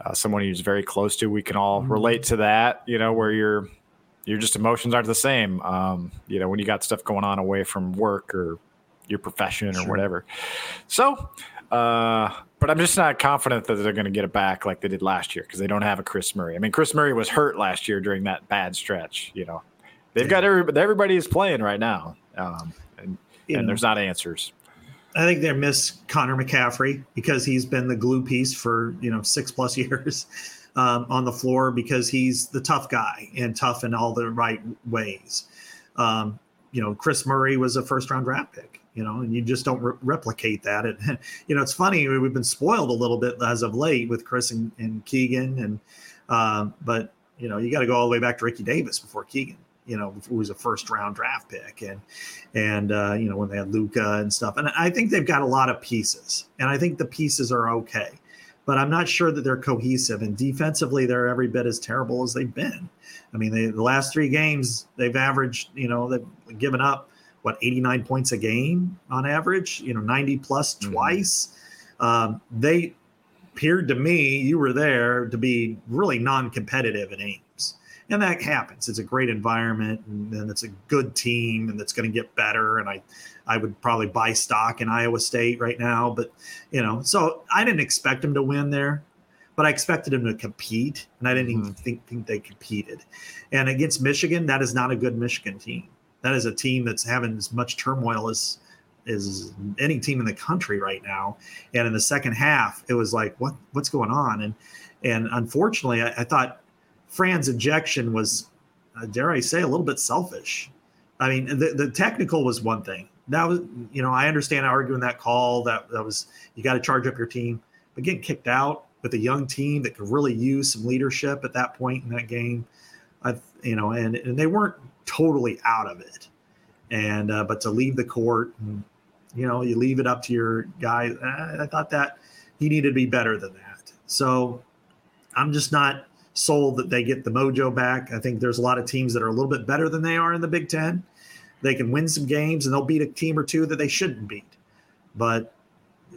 uh, someone he's very close to. We can all mm-hmm. relate to that, you know, where you're your just emotions aren't the same. Um, you know, when you got stuff going on away from work or your profession or whatever. So, uh, but I'm just not confident that they're going to get it back like they did last year because they don't have a Kris Murray. I mean, Kris Murray was hurt last year during that bad stretch. You know, they've yeah. got everybody, everybody is playing right now, um, and, and there's not answers. I think they miss Connor McCaffery because he's been the glue piece for you know six plus years um, on the floor because he's the tough guy and tough in all the right ways. Um, you know, Kris Murray was a first round draft pick, you know, and you just don't re- replicate that. And, you know, it's funny, we've been spoiled a little bit as of late with Kris and, and Keegan and Um, but you know, you got to go all the way back to Ricky Davis before Keegan. You know, who was a first round draft pick, and and uh, you know when they had Luka and stuff. And I think they've got a lot of pieces, and I think the pieces are okay, but I'm not sure that they're cohesive. And defensively, they're every bit as terrible as they've been. I mean, they, the last three games they've averaged, you know, they've given up what 89 points a game on average. You know, 90 plus mm-hmm. twice. Um, they appeared to me, you were there, to be really non-competitive in Ames and that happens. It's a great environment, and, and it's a good team, and it's going to get better. And I, I would probably buy stock in Iowa State right now, but you know, so I didn't expect them to win there, but I expected them to compete, and I didn't mm-hmm. even think, think they competed. And against Michigan, that is not a good Michigan team. That is a team that's having as much turmoil as is any team in the country right now. And in the second half, it was like, what what's going on? And and unfortunately, I, I thought Fran's ejection was, uh, dare I say, a little bit selfish. I mean, the, the technical was one thing. That was, you know, I understand arguing that call. That that was you got to charge up your team, but getting kicked out with a young team that could really use some leadership at that point in that game, I, you know, and and they weren't totally out of it, and uh, but to leave the court, and, you know, you leave it up to your guy. I, I thought that he needed to be better than that. So I'm just not sold that they get the mojo back. I think there's a lot of teams that are a little bit better than they are in the Big Ten. They can win some games and they'll beat a team or two that they shouldn't beat. But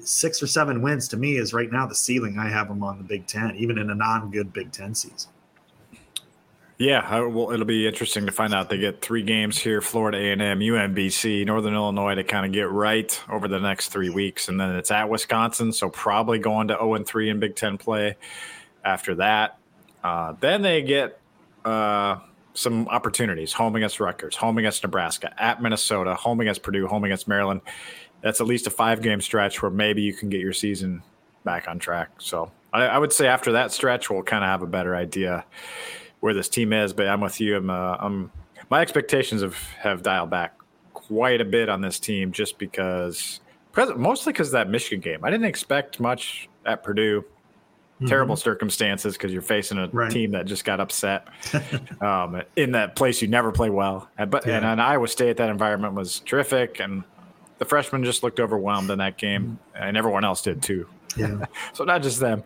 six or seven wins to me is right now the ceiling I have them on the Big Ten, even in a non-good Big Ten season. Yeah, well, it'll be interesting to find out. They get three games here: Florida A&M, UMBC, Northern Illinois to kind of get right over the next three weeks, and then it's at Wisconsin, so probably going to zero and three in Big Ten play after that. Uh, then they get uh, some opportunities home against Rutgers, home against Nebraska, at Minnesota, home against Purdue, home against Maryland. That's at least a five game stretch where maybe you can get your season back on track. So I, I would say after that stretch, we'll kind of have a better idea where this team is. But I'm with you. I'm, uh, I'm my expectations have, have dialed back quite a bit on this team just because, mostly because of that Michigan game. I didn't expect much at Purdue mm-hmm. terrible circumstances because you're facing a right. team that just got upset um, in that place you never play well. And, but yeah. and, and Iowa State, that environment was terrific, and the freshmen just looked overwhelmed in that game, mm-hmm. and everyone else did too. Yeah. so not just them,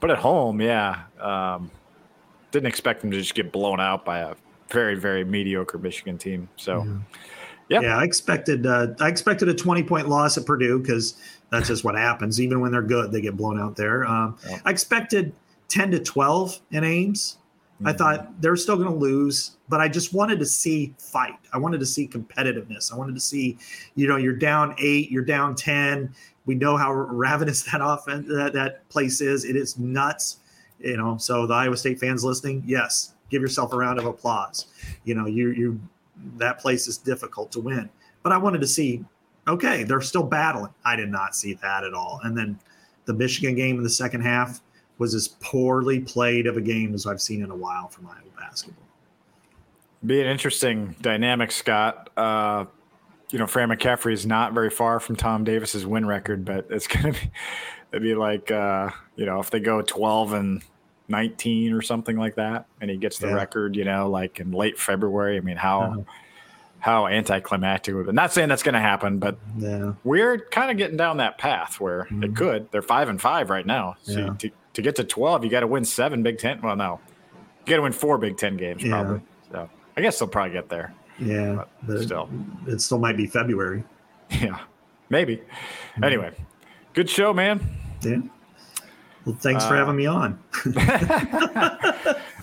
but at home, yeah, um, didn't expect them to just get blown out by a very very mediocre Michigan team. So. Yeah. Yep. Yeah, I expected uh, I expected a 20 point loss at Purdue because that's just what happens. Even when they're good, they get blown out there. Um, yeah. I expected 10 to 12 in Ames. Mm-hmm. I thought they're still going to lose, but I just wanted to see fight. I wanted to see competitiveness. I wanted to see, you know, you're down eight, you're down 10. We know how ravenous that offense, that, that place is. It is nuts, you know. So the Iowa State fans listening, yes, give yourself a round of applause. You know, you, you, that place is difficult to win. But I wanted to see okay, they're still battling. I did not see that at all. And then the Michigan game in the second half was as poorly played of a game as I've seen in a while from Iowa basketball. Be an interesting dynamic, Scott. Uh, you know, Fran McCaffery is not very far from Tom Davis's win record, but it's going to be it'd be like uh, you know if they go twelve and 19 or something like that and he gets the yeah. record you know like in late february i mean how uh-huh how anticlimactic would be. Not saying that's going to happen, but yeah. we're kind of getting down that path where mm-hmm. it could. They're five and five right now. So yeah. to, to get to 12, you got to win seven Big Ten. Well, no, you got to win four Big Ten games probably. So I guess they'll probably get there. Yeah. But still, it still might be February. Yeah. Maybe. Mm-hmm. Anyway, good show, man. Yeah. Well, thanks uh, for having me on.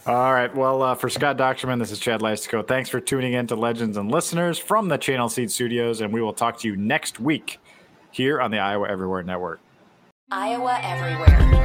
All right. Well, uh, for Scott Dochterman, this is Chad Leistikow. Thanks for tuning in to Legends and Listeners from the Channel Seed Studios, and we will talk to you next week here on the Iowa Everywhere Network. Iowa Everywhere.